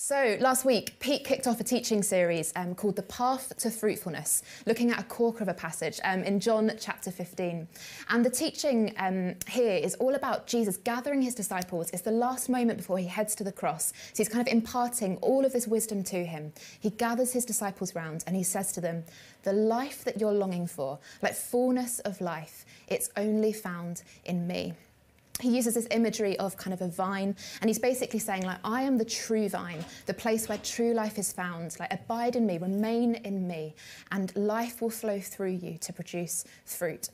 So, last week, Pete kicked off a teaching series um, called The Path to Fruitfulness, looking at a corker of a passage um, in John chapter 15. And the teaching um, here is all about Jesus gathering his disciples. It's the last moment before he heads to the cross. So, he's kind of imparting all of this wisdom to him. He gathers his disciples round and he says to them, The life that you're longing for, like fullness of life, it's only found in me he uses this imagery of kind of a vine and he's basically saying like i am the true vine the place where true life is found. Like abide in me remain in me and life will flow through you to produce fruit.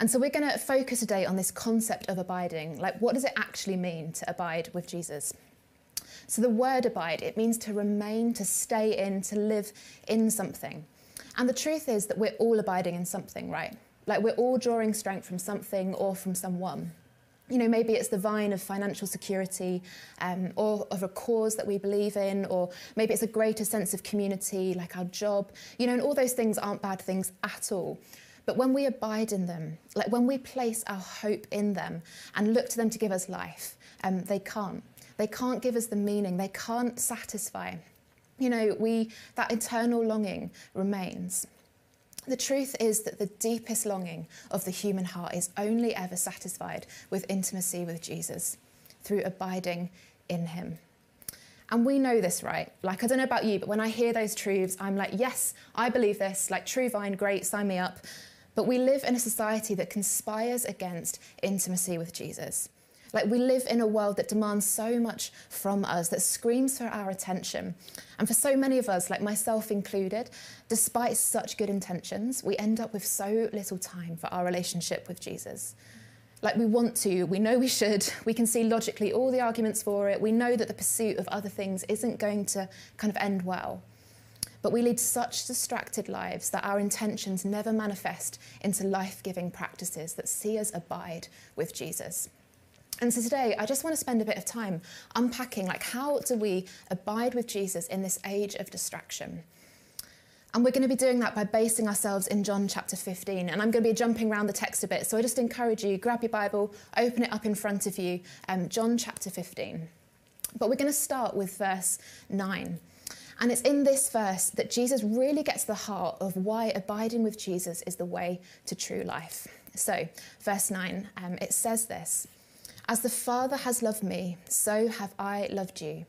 And so we're going to focus today on this concept of abiding. Like what does it actually mean to abide with jesus? So the word abide it means to remain to stay in to live in something. And the truth is that we're all abiding in something right? Like we're all drawing strength from something or from someone you know, maybe it's the vine of financial security um, or of a cause that we believe in, or maybe it's a greater sense of community, like our job, you know, and all those things aren't bad things at all. But when we abide in them, like when we place our hope in them and look to them to give us life, um, they can't. They can't give us the meaning, they can't satisfy. You know, we, that eternal longing remains. The truth is that the deepest longing of the human heart is only ever satisfied with intimacy with Jesus through abiding in him. And we know this, right? Like, I don't know about you, but when I hear those truths, I'm like, yes, I believe this. Like, true vine, great, sign me up. But we live in a society that conspires against intimacy with Jesus. Like we live in a world that demands so much from us, that screams for our attention. And for so many of us, like myself included, despite such good intentions, we end up with so little time for our relationship with Jesus. Like we want to, we know we should, we can see logically all the arguments for it, we know that the pursuit of other things isn't going to kind of end well. But we lead such distracted lives that our intentions never manifest into life giving practices that see us abide with Jesus. And so today, I just want to spend a bit of time unpacking like how do we abide with Jesus in this age of distraction? And we're going to be doing that by basing ourselves in John chapter 15. And I'm going to be jumping around the text a bit. So I just encourage you, grab your Bible, open it up in front of you, um, John chapter 15. But we're going to start with verse 9. And it's in this verse that Jesus really gets the heart of why abiding with Jesus is the way to true life. So, verse 9, um, it says this as the Father has loved me, so have I loved you.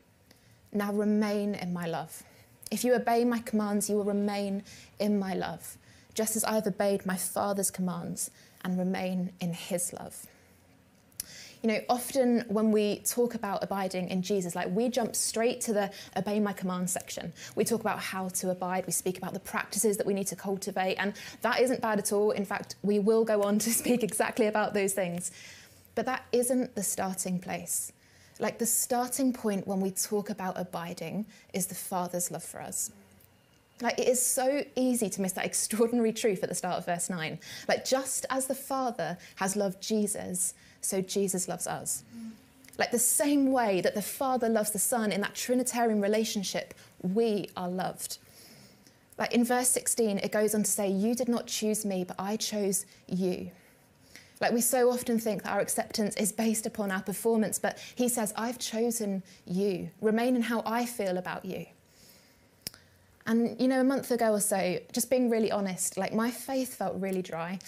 Now remain in my love. If you obey my commands, you will remain in my love, just as I have obeyed my Father's commands and remain in his love. You know, often when we talk about abiding in Jesus, like we jump straight to the obey my command section. We talk about how to abide, we speak about the practices that we need to cultivate, and that isn't bad at all. In fact, we will go on to speak exactly about those things. But that isn't the starting place. Like the starting point when we talk about abiding is the Father's love for us. Like it is so easy to miss that extraordinary truth at the start of verse 9. Like just as the Father has loved Jesus, so Jesus loves us. Like the same way that the Father loves the Son in that Trinitarian relationship, we are loved. Like in verse 16, it goes on to say, You did not choose me, but I chose you. Like we so often think that our acceptance is based upon our performance, but he says, I've chosen you. Remain in how I feel about you. And, you know, a month ago or so, just being really honest, like my faith felt really dry.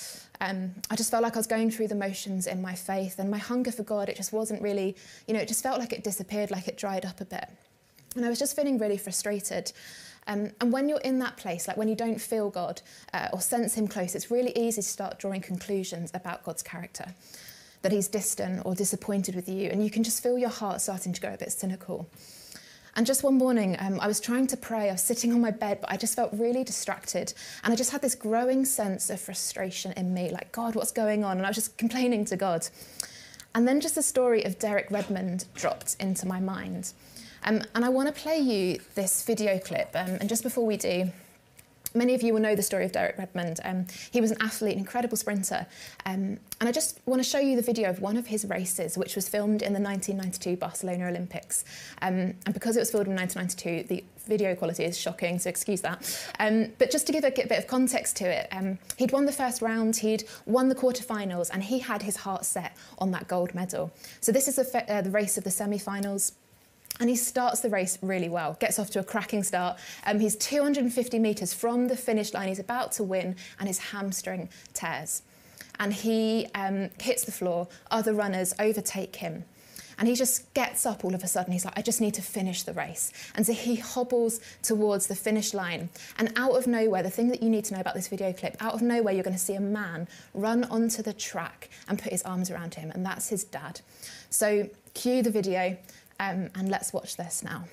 Um, I just felt like I was going through the motions in my faith, and my hunger for God, it just wasn't really, you know, it just felt like it disappeared, like it dried up a bit. And I was just feeling really frustrated. Um, and when you're in that place, like when you don't feel God uh, or sense Him close, it's really easy to start drawing conclusions about God's character, that He's distant or disappointed with you, and you can just feel your heart starting to go a bit cynical. And just one morning, um, I was trying to pray. I was sitting on my bed, but I just felt really distracted. And I just had this growing sense of frustration in me like, God, what's going on? And I was just complaining to God. And then just the story of Derek Redmond dropped into my mind. Um, and I want to play you this video clip. Um, and just before we do, many of you will know the story of Derek Redmond. Um, he was an athlete, an incredible sprinter. Um, and I just want to show you the video of one of his races, which was filmed in the 1992 Barcelona Olympics. Um, and because it was filmed in 1992, the video quality is shocking, so excuse that. Um, but just to give a, bit of context to it, he'd won the first round, he'd won the quarterfinals, and he had his heart set on that gold medal. So this is the, uh, the race of the semi-finals. And he starts the race really well, gets off to a cracking start. Um, he's 250 metres from the finish line. He's about to win, and his hamstring tears. And he um, hits the floor. Other runners overtake him. And he just gets up all of a sudden. He's like, I just need to finish the race. And so he hobbles towards the finish line. And out of nowhere, the thing that you need to know about this video clip, out of nowhere, you're going to see a man run onto the track and put his arms around him. And that's his dad. So cue the video um, and let's watch this now.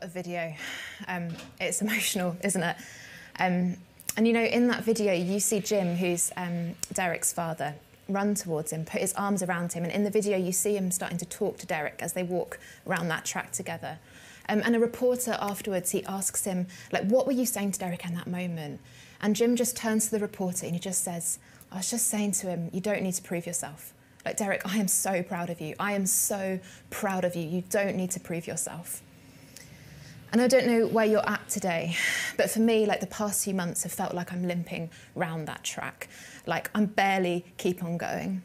A video. Um, it's emotional, isn't it? Um, and you know, in that video, you see Jim, who's um, Derek's father, run towards him, put his arms around him. And in the video, you see him starting to talk to Derek as they walk around that track together. Um, and a reporter afterwards, he asks him, like, what were you saying to Derek in that moment? And Jim just turns to the reporter and he just says, I was just saying to him, you don't need to prove yourself. Like, Derek, I am so proud of you. I am so proud of you. You don't need to prove yourself. And I don't know where you're at today, but for me, like the past few months have felt like I'm limping round that track. Like I'm barely keep on going.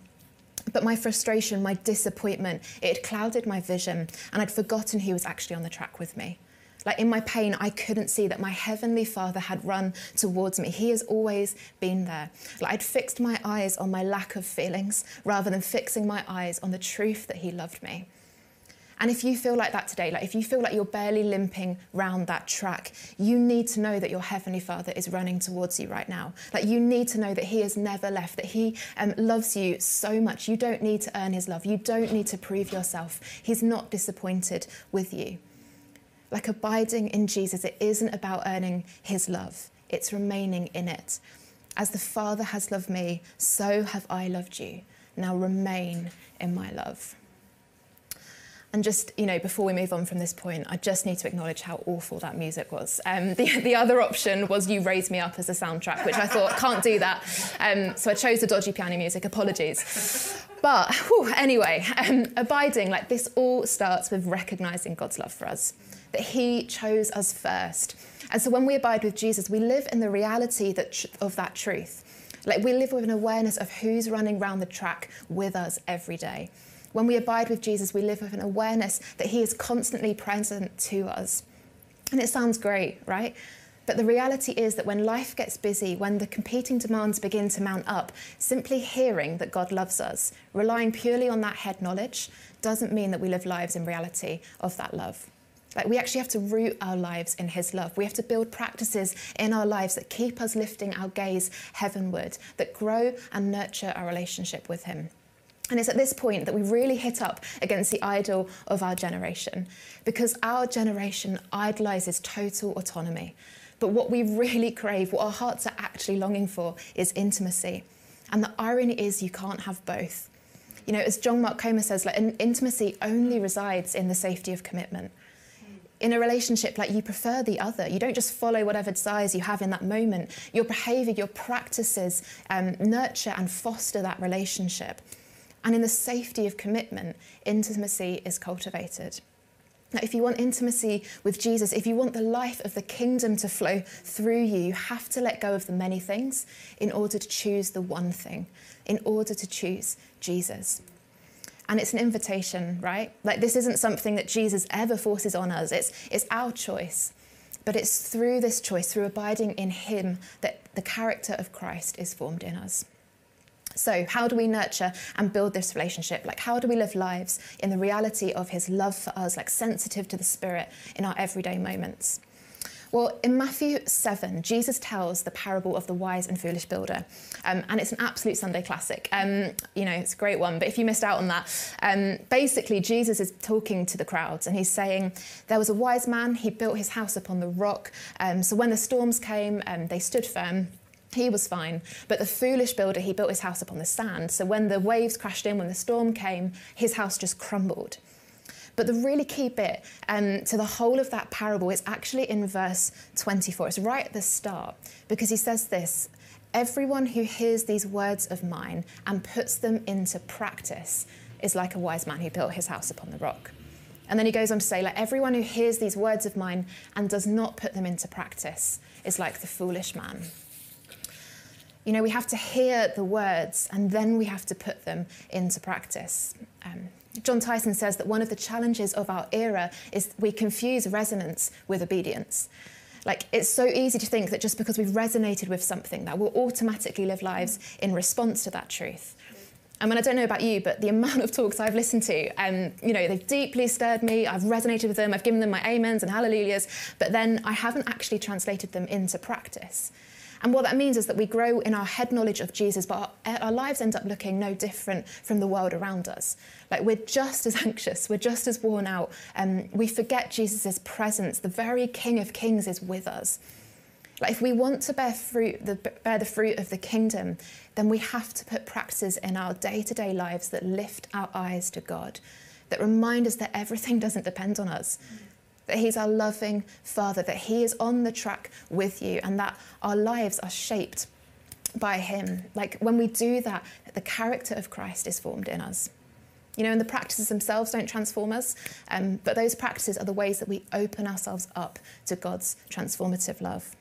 But my frustration, my disappointment, it had clouded my vision and I'd forgotten he was actually on the track with me. Like in my pain, I couldn't see that my Heavenly Father had run towards me. He has always been there. Like I'd fixed my eyes on my lack of feelings rather than fixing my eyes on the truth that He loved me. And if you feel like that today, like if you feel like you're barely limping round that track, you need to know that your Heavenly Father is running towards you right now. Like you need to know that He has never left, that He um, loves you so much. You don't need to earn His love, you don't need to prove yourself. He's not disappointed with you. Like abiding in Jesus, it isn't about earning His love, it's remaining in it. As the Father has loved me, so have I loved you. Now remain in my love. And just, you know, before we move on from this point, I just need to acknowledge how awful that music was. Um, the, the other option was You Raise Me Up as a soundtrack, which I thought, can't do that. Um, so I chose the dodgy piano music, apologies. But whew, anyway, um, abiding, like this all starts with recognizing God's love for us, that He chose us first. And so when we abide with Jesus, we live in the reality that, of that truth. Like we live with an awareness of who's running around the track with us every day. When we abide with Jesus, we live with an awareness that He is constantly present to us. And it sounds great, right? But the reality is that when life gets busy, when the competing demands begin to mount up, simply hearing that God loves us, relying purely on that head knowledge, doesn't mean that we live lives in reality of that love. Like we actually have to root our lives in His love. We have to build practices in our lives that keep us lifting our gaze heavenward, that grow and nurture our relationship with Him. And it's at this point that we really hit up against the idol of our generation, because our generation idolizes total autonomy. But what we really crave, what our hearts are actually longing for, is intimacy. And the irony is, you can't have both. You know, as John Mark Comer says, like, intimacy only resides in the safety of commitment. In a relationship, like you prefer the other. You don't just follow whatever desires you have in that moment. Your behaviour, your practices um, nurture and foster that relationship. And in the safety of commitment, intimacy is cultivated. Now, if you want intimacy with Jesus, if you want the life of the kingdom to flow through you, you have to let go of the many things in order to choose the one thing, in order to choose Jesus. And it's an invitation, right? Like, this isn't something that Jesus ever forces on us, it's, it's our choice. But it's through this choice, through abiding in Him, that the character of Christ is formed in us. So, how do we nurture and build this relationship? Like, how do we live lives in the reality of His love for us, like sensitive to the Spirit in our everyday moments? Well, in Matthew 7, Jesus tells the parable of the wise and foolish builder. Um, and it's an absolute Sunday classic. Um, you know, it's a great one. But if you missed out on that, um, basically, Jesus is talking to the crowds and he's saying, There was a wise man, he built his house upon the rock. Um, so when the storms came, um, they stood firm. He was fine. But the foolish builder, he built his house upon the sand. So when the waves crashed in, when the storm came, his house just crumbled. But the really key bit um, to the whole of that parable is actually in verse 24. It's right at the start because he says this Everyone who hears these words of mine and puts them into practice is like a wise man who built his house upon the rock. And then he goes on to say, like, everyone who hears these words of mine and does not put them into practice is like the foolish man. You know, we have to hear the words and then we have to put them into practice. Um, Jon Tyson says that one of the challenges of our era is we confuse resonance with obedience. Like, it's so easy to think that just because we've resonated with something, that we'll automatically live lives in response to that truth. I mean, I don't know about you, but the amount of talks I've listened to, um, you know, they've deeply stirred me. I've resonated with them. I've given them my amens and hallelujahs, but then I haven't actually translated them into practice. And what that means is that we grow in our head knowledge of Jesus, but our, our, lives end up looking no different from the world around us. Like we're just as anxious, we're just as worn out. Um, we forget Jesus' presence. The very King of Kings is with us. Like if we want to bear fruit, the, bear the fruit of the kingdom, then we have to put practices in our day-to-day lives that lift our eyes to God, that remind us that everything doesn't depend on us that He's our loving Father, that He is on the track with you, and that our lives are shaped by Him. Like when we do that, the character of Christ is formed in us. You know, and the practices themselves don't transform us, um, but those practices are the ways that we open ourselves up to God's transformative love.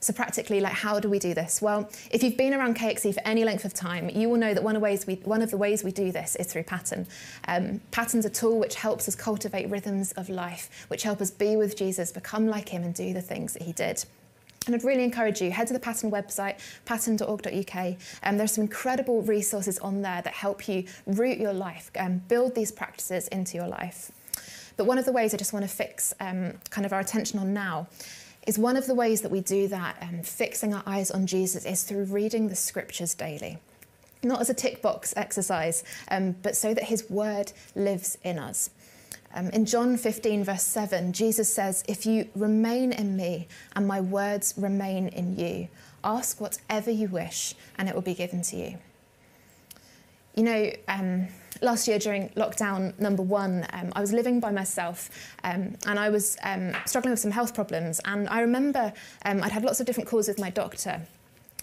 So practically, like how do we do this? Well, if you've been around KXC for any length of time, you will know that one of, ways we, one of the ways we do this is through pattern. Um, pattern's a tool which helps us cultivate rhythms of life, which help us be with Jesus, become like him and do the things that he did. And I'd really encourage you, head to the Pattern website, pattern.org.uk. Um, there's some incredible resources on there that help you root your life, and um, build these practices into your life. But one of the ways I just want to fix um, kind of our attention on now is one of the ways that we do that, um, fixing our eyes on Jesus, is through reading the scriptures daily. Not as a tick box exercise, um, but so that his word lives in us. Um, in John 15, verse 7, Jesus says, If you remain in me and my words remain in you, ask whatever you wish and it will be given to you. You know, um, last year during lockdown number one, um, I was living by myself um, and I was um, struggling with some health problems. And I remember um, I'd had lots of different calls with my doctor.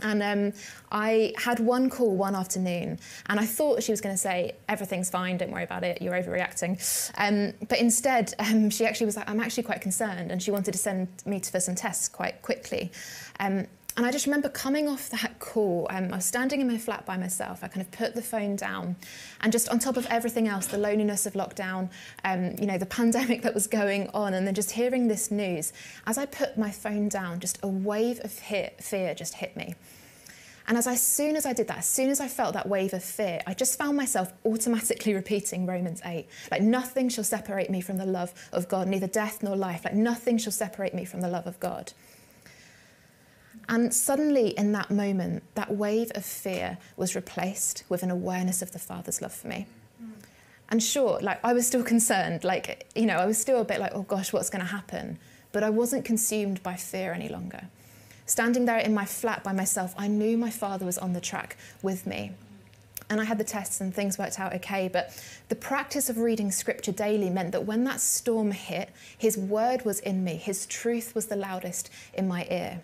And um, I had one call one afternoon, and I thought she was going to say, Everything's fine, don't worry about it, you're overreacting. Um, but instead, she actually was like, I'm actually quite concerned, and she wanted to send me for some tests quite quickly. And I just remember coming off that call. Um, I was standing in my flat by myself. I kind of put the phone down, and just on top of everything else, the loneliness of lockdown, um, you know, the pandemic that was going on, and then just hearing this news. As I put my phone down, just a wave of hit, fear just hit me. And as, I, as soon as I did that, as soon as I felt that wave of fear, I just found myself automatically repeating Romans 8. Like, nothing shall separate me from the love of God, neither death nor life. Like, nothing shall separate me from the love of God. And suddenly, in that moment, that wave of fear was replaced with an awareness of the Father's love for me. And sure, like I was still concerned, like, you know, I was still a bit like, oh gosh, what's going to happen? But I wasn't consumed by fear any longer. Standing there in my flat by myself, I knew my father was on the track with me. And I had the tests and things worked out okay. But the practice of reading scripture daily meant that when that storm hit, his word was in me, his truth was the loudest in my ear.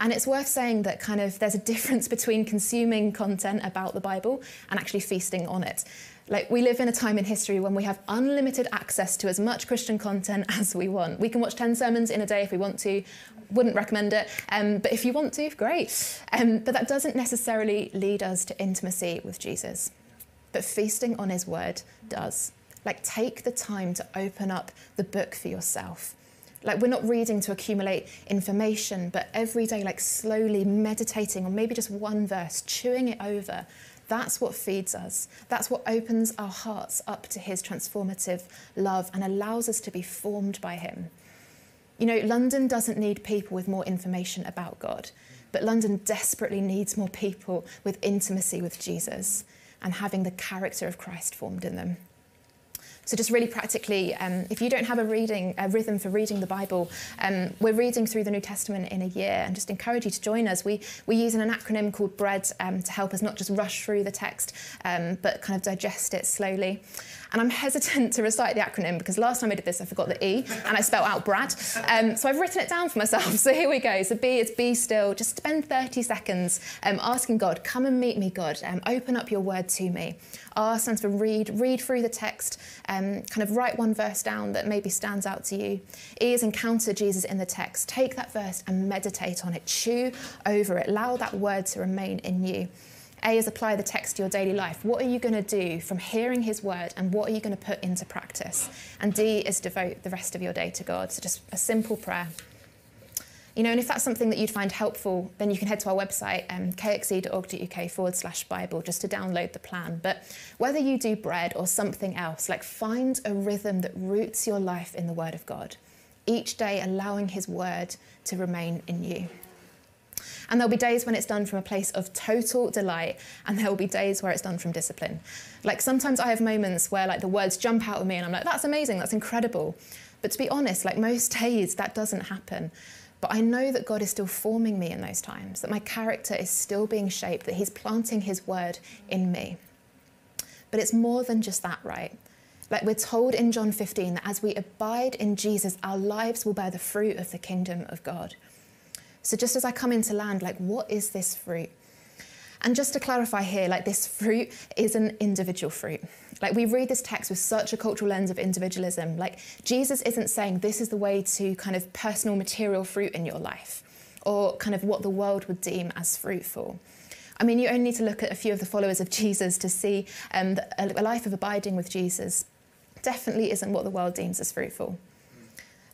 And it's worth saying that kind of there's a difference between consuming content about the Bible and actually feasting on it. Like we live in a time in history when we have unlimited access to as much Christian content as we want. We can watch 10 sermons in a day if we want to. Wouldn't recommend it, um, but if you want to, great. Um, but that doesn't necessarily lead us to intimacy with Jesus. But feasting on his word does. Like take the time to open up the book for yourself like we're not reading to accumulate information, but every day, like slowly meditating on maybe just one verse, chewing it over. That's what feeds us. That's what opens our hearts up to his transformative love and allows us to be formed by him. You know, London doesn't need people with more information about God, but London desperately needs more people with intimacy with Jesus and having the character of Christ formed in them. So just really practically, um, if you don't have a reading a rhythm for reading the Bible, um, we're reading through the New Testament in a year, and just encourage you to join us. We we use an acronym called BREAD um, to help us not just rush through the text, um, but kind of digest it slowly. And I'm hesitant to recite the acronym because last time I did this, I forgot the E and I spelled out Brad. Um, so I've written it down for myself. So here we go. So B is be still. Just spend 30 seconds um, asking God, come and meet me, God. Open up your word to me. R stands for read. Read through the text. Um, kind of write one verse down that maybe stands out to you. E is encounter Jesus in the text. Take that verse and meditate on it. Chew over it. Allow that word to remain in you. A is apply the text to your daily life. What are you going to do from hearing his word and what are you going to put into practice? And D is devote the rest of your day to God. So just a simple prayer. You know, and if that's something that you'd find helpful, then you can head to our website, um, kxc.org.uk forward slash Bible, just to download the plan. But whether you do bread or something else, like find a rhythm that roots your life in the Word of God, each day allowing His Word to remain in you. And there'll be days when it's done from a place of total delight, and there will be days where it's done from discipline. Like sometimes I have moments where like the words jump out of me and I'm like, that's amazing, that's incredible. But to be honest, like most days, that doesn't happen. But I know that God is still forming me in those times, that my character is still being shaped, that He's planting His word in me. But it's more than just that, right? Like we're told in John 15 that as we abide in Jesus, our lives will bear the fruit of the kingdom of God. So just as I come into land, like, what is this fruit? And just to clarify here, like this fruit is an individual fruit. Like we read this text with such a cultural lens of individualism. Like Jesus isn't saying this is the way to kind of personal material fruit in your life or kind of what the world would deem as fruitful. I mean, you only need to look at a few of the followers of Jesus to see um, that a life of abiding with Jesus definitely isn't what the world deems as fruitful.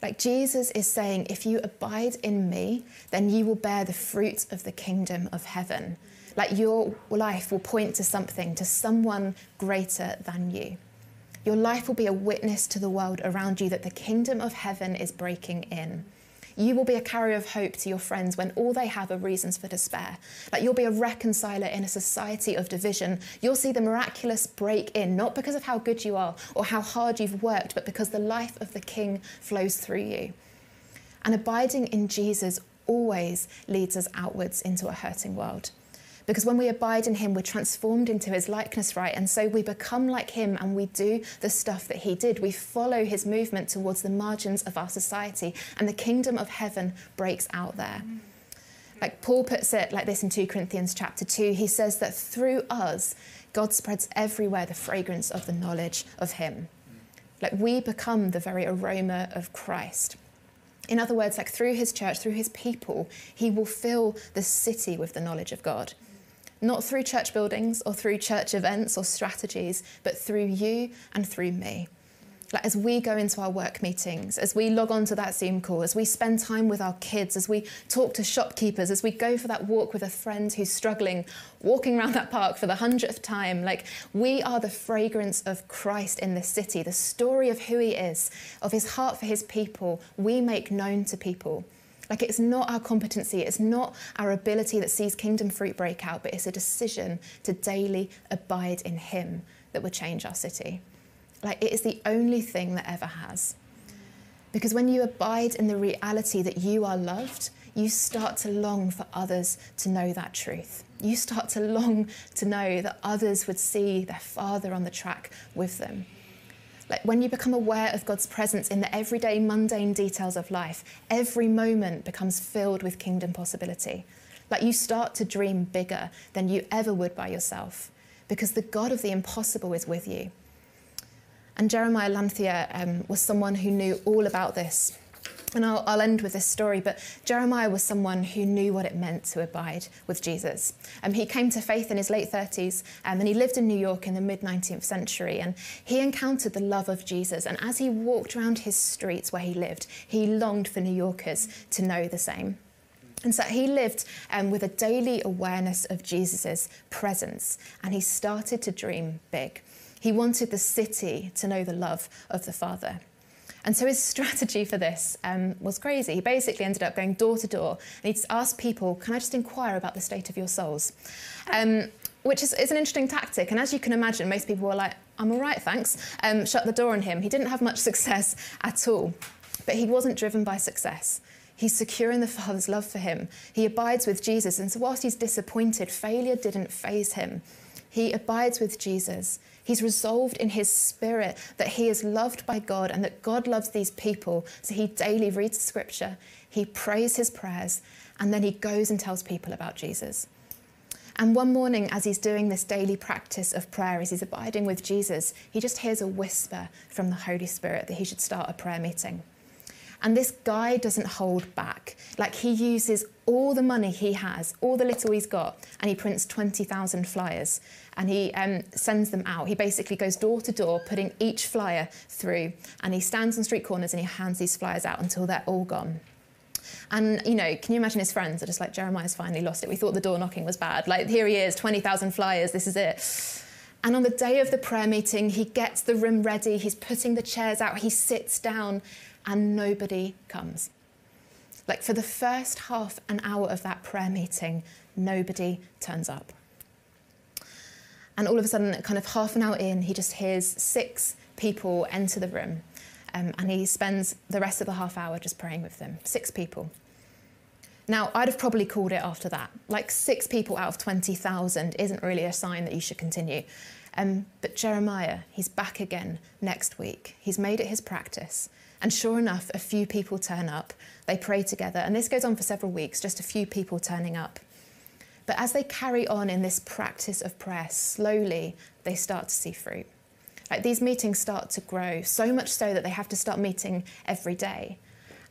Like Jesus is saying, if you abide in me, then you will bear the fruit of the kingdom of heaven. Like your life will point to something, to someone greater than you. Your life will be a witness to the world around you that the kingdom of heaven is breaking in. You will be a carrier of hope to your friends when all they have are reasons for despair. Like you'll be a reconciler in a society of division. You'll see the miraculous break in, not because of how good you are or how hard you've worked, but because the life of the King flows through you. And abiding in Jesus always leads us outwards into a hurting world. Because when we abide in Him, we're transformed into His likeness, right? And so we become like Him and we do the stuff that He did. We follow His movement towards the margins of our society, and the kingdom of heaven breaks out there. Like Paul puts it like this in 2 Corinthians chapter 2, he says that through us, God spreads everywhere the fragrance of the knowledge of Him. Like we become the very aroma of Christ. In other words, like through his church, through his people, he will fill the city with the knowledge of God. Not through church buildings or through church events or strategies, but through you and through me. Like as we go into our work meetings, as we log on to that Zoom call, as we spend time with our kids, as we talk to shopkeepers, as we go for that walk with a friend who's struggling, walking around that park for the hundredth time, like we are the fragrance of Christ in this city, the story of who he is, of his heart for his people, we make known to people. Like it's not our competency, it's not our ability that sees kingdom fruit break out, but it's a decision to daily abide in him that would change our city. Like it is the only thing that ever has. Because when you abide in the reality that you are loved, you start to long for others to know that truth. You start to long to know that others would see their father on the track with them. Like when you become aware of God's presence in the everyday mundane details of life, every moment becomes filled with kingdom possibility. Like you start to dream bigger than you ever would by yourself because the God of the impossible is with you. And Jeremiah Lanphier um, was someone who knew all about this. And I'll, I'll, end with this story, but Jeremiah was someone who knew what it meant to abide with Jesus. Um, he came to faith in his late 30s um, and he lived in New York in the mid 19th century. And he encountered the love of Jesus. And as he walked around his streets where he lived, he longed for New Yorkers to know the same. And so he lived um, with a daily awareness of Jesus' presence and he started to dream big. He wanted the city to know the love of the Father. And so his strategy for this um, was crazy. He basically ended up going door to door and he'd ask people, Can I just inquire about the state of your souls? Um, which is, is, an interesting tactic. And as you can imagine, most people were like, I'm all right, thanks. Um, shut the door on him. He didn't have much success at all. But he wasn't driven by success. He's secure in the Father's love for him. He abides with Jesus. And so, whilst he's disappointed, failure didn't faze him. He abides with Jesus. He's resolved in his spirit that he is loved by God and that God loves these people. So he daily reads scripture, he prays his prayers, and then he goes and tells people about Jesus. And one morning, as he's doing this daily practice of prayer, as he's abiding with Jesus, he just hears a whisper from the Holy Spirit that he should start a prayer meeting. And this guy doesn't hold back. Like he uses all the money he has, all the little he's got, and he prints 20,000 flyers and he um, sends them out. He basically goes door to door, putting each flyer through, and he stands on street corners and he hands these flyers out until they're all gone. And, you know, can you imagine his friends are just like, Jeremiah's finally lost it. We thought the door knocking was bad. Like, here he is, 20,000 flyers, this is it. And on the day of the prayer meeting, he gets the room ready, he's putting the chairs out, he sits down, and nobody comes. Like for the first half an hour of that prayer meeting, nobody turns up. And all of a sudden, kind of half an hour in, he just hears six people enter the room. Um, and he spends the rest of the half hour just praying with them. Six people. Now, I'd have probably called it after that. Like six people out of 20,000 isn't really a sign that you should continue. Um, but Jeremiah, he's back again next week. He's made it his practice. And sure enough, a few people turn up. They pray together. And this goes on for several weeks, just a few people turning up. But as they carry on in this practice of prayer, slowly they start to see fruit. Like these meetings start to grow, so much so that they have to start meeting every day.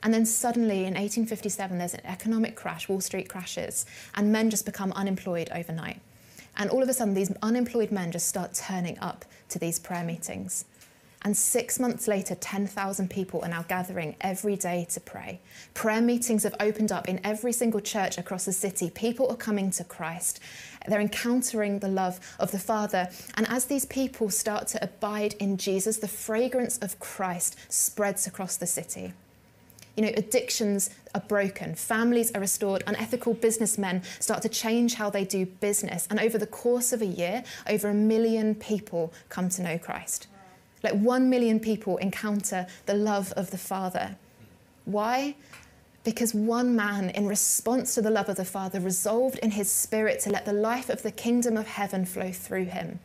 And then suddenly in 1857, there's an economic crash, Wall Street crashes, and men just become unemployed overnight. And all of a sudden, these unemployed men just start turning up to these prayer meetings. And six months later, 10,000 people are now gathering every day to pray. Prayer meetings have opened up in every single church across the city. People are coming to Christ. They're encountering the love of the Father. And as these people start to abide in Jesus, the fragrance of Christ spreads across the city. You know, addictions are broken, families are restored, unethical businessmen start to change how they do business. And over the course of a year, over a million people come to know Christ. Like one million people encounter the love of the Father. Why? Because one man, in response to the love of the Father, resolved in his spirit to let the life of the kingdom of heaven flow through him.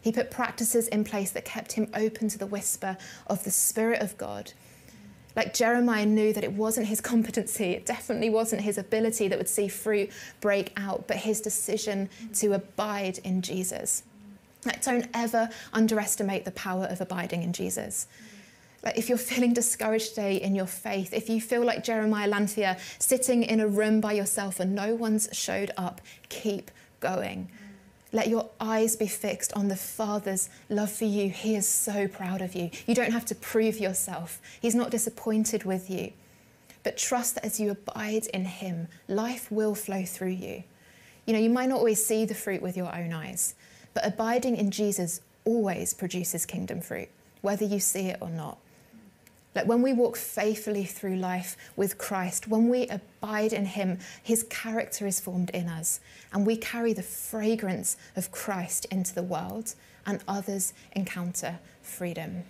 He put practices in place that kept him open to the whisper of the Spirit of God. Like Jeremiah knew that it wasn't his competency, it definitely wasn't his ability that would see fruit break out, but his decision to abide in Jesus. Like, don't ever underestimate the power of abiding in Jesus. Like if you're feeling discouraged today in your faith, if you feel like Jeremiah Lanphier sitting in a room by yourself and no one's showed up, keep going. Let your eyes be fixed on the Father's love for you. He is so proud of you. You don't have to prove yourself, He's not disappointed with you. But trust that as you abide in Him, life will flow through you. You know, you might not always see the fruit with your own eyes, but abiding in Jesus always produces kingdom fruit, whether you see it or not. Like when we walk faithfully through life with Christ, when we abide in Him, His character is formed in us, and we carry the fragrance of Christ into the world, and others encounter freedom.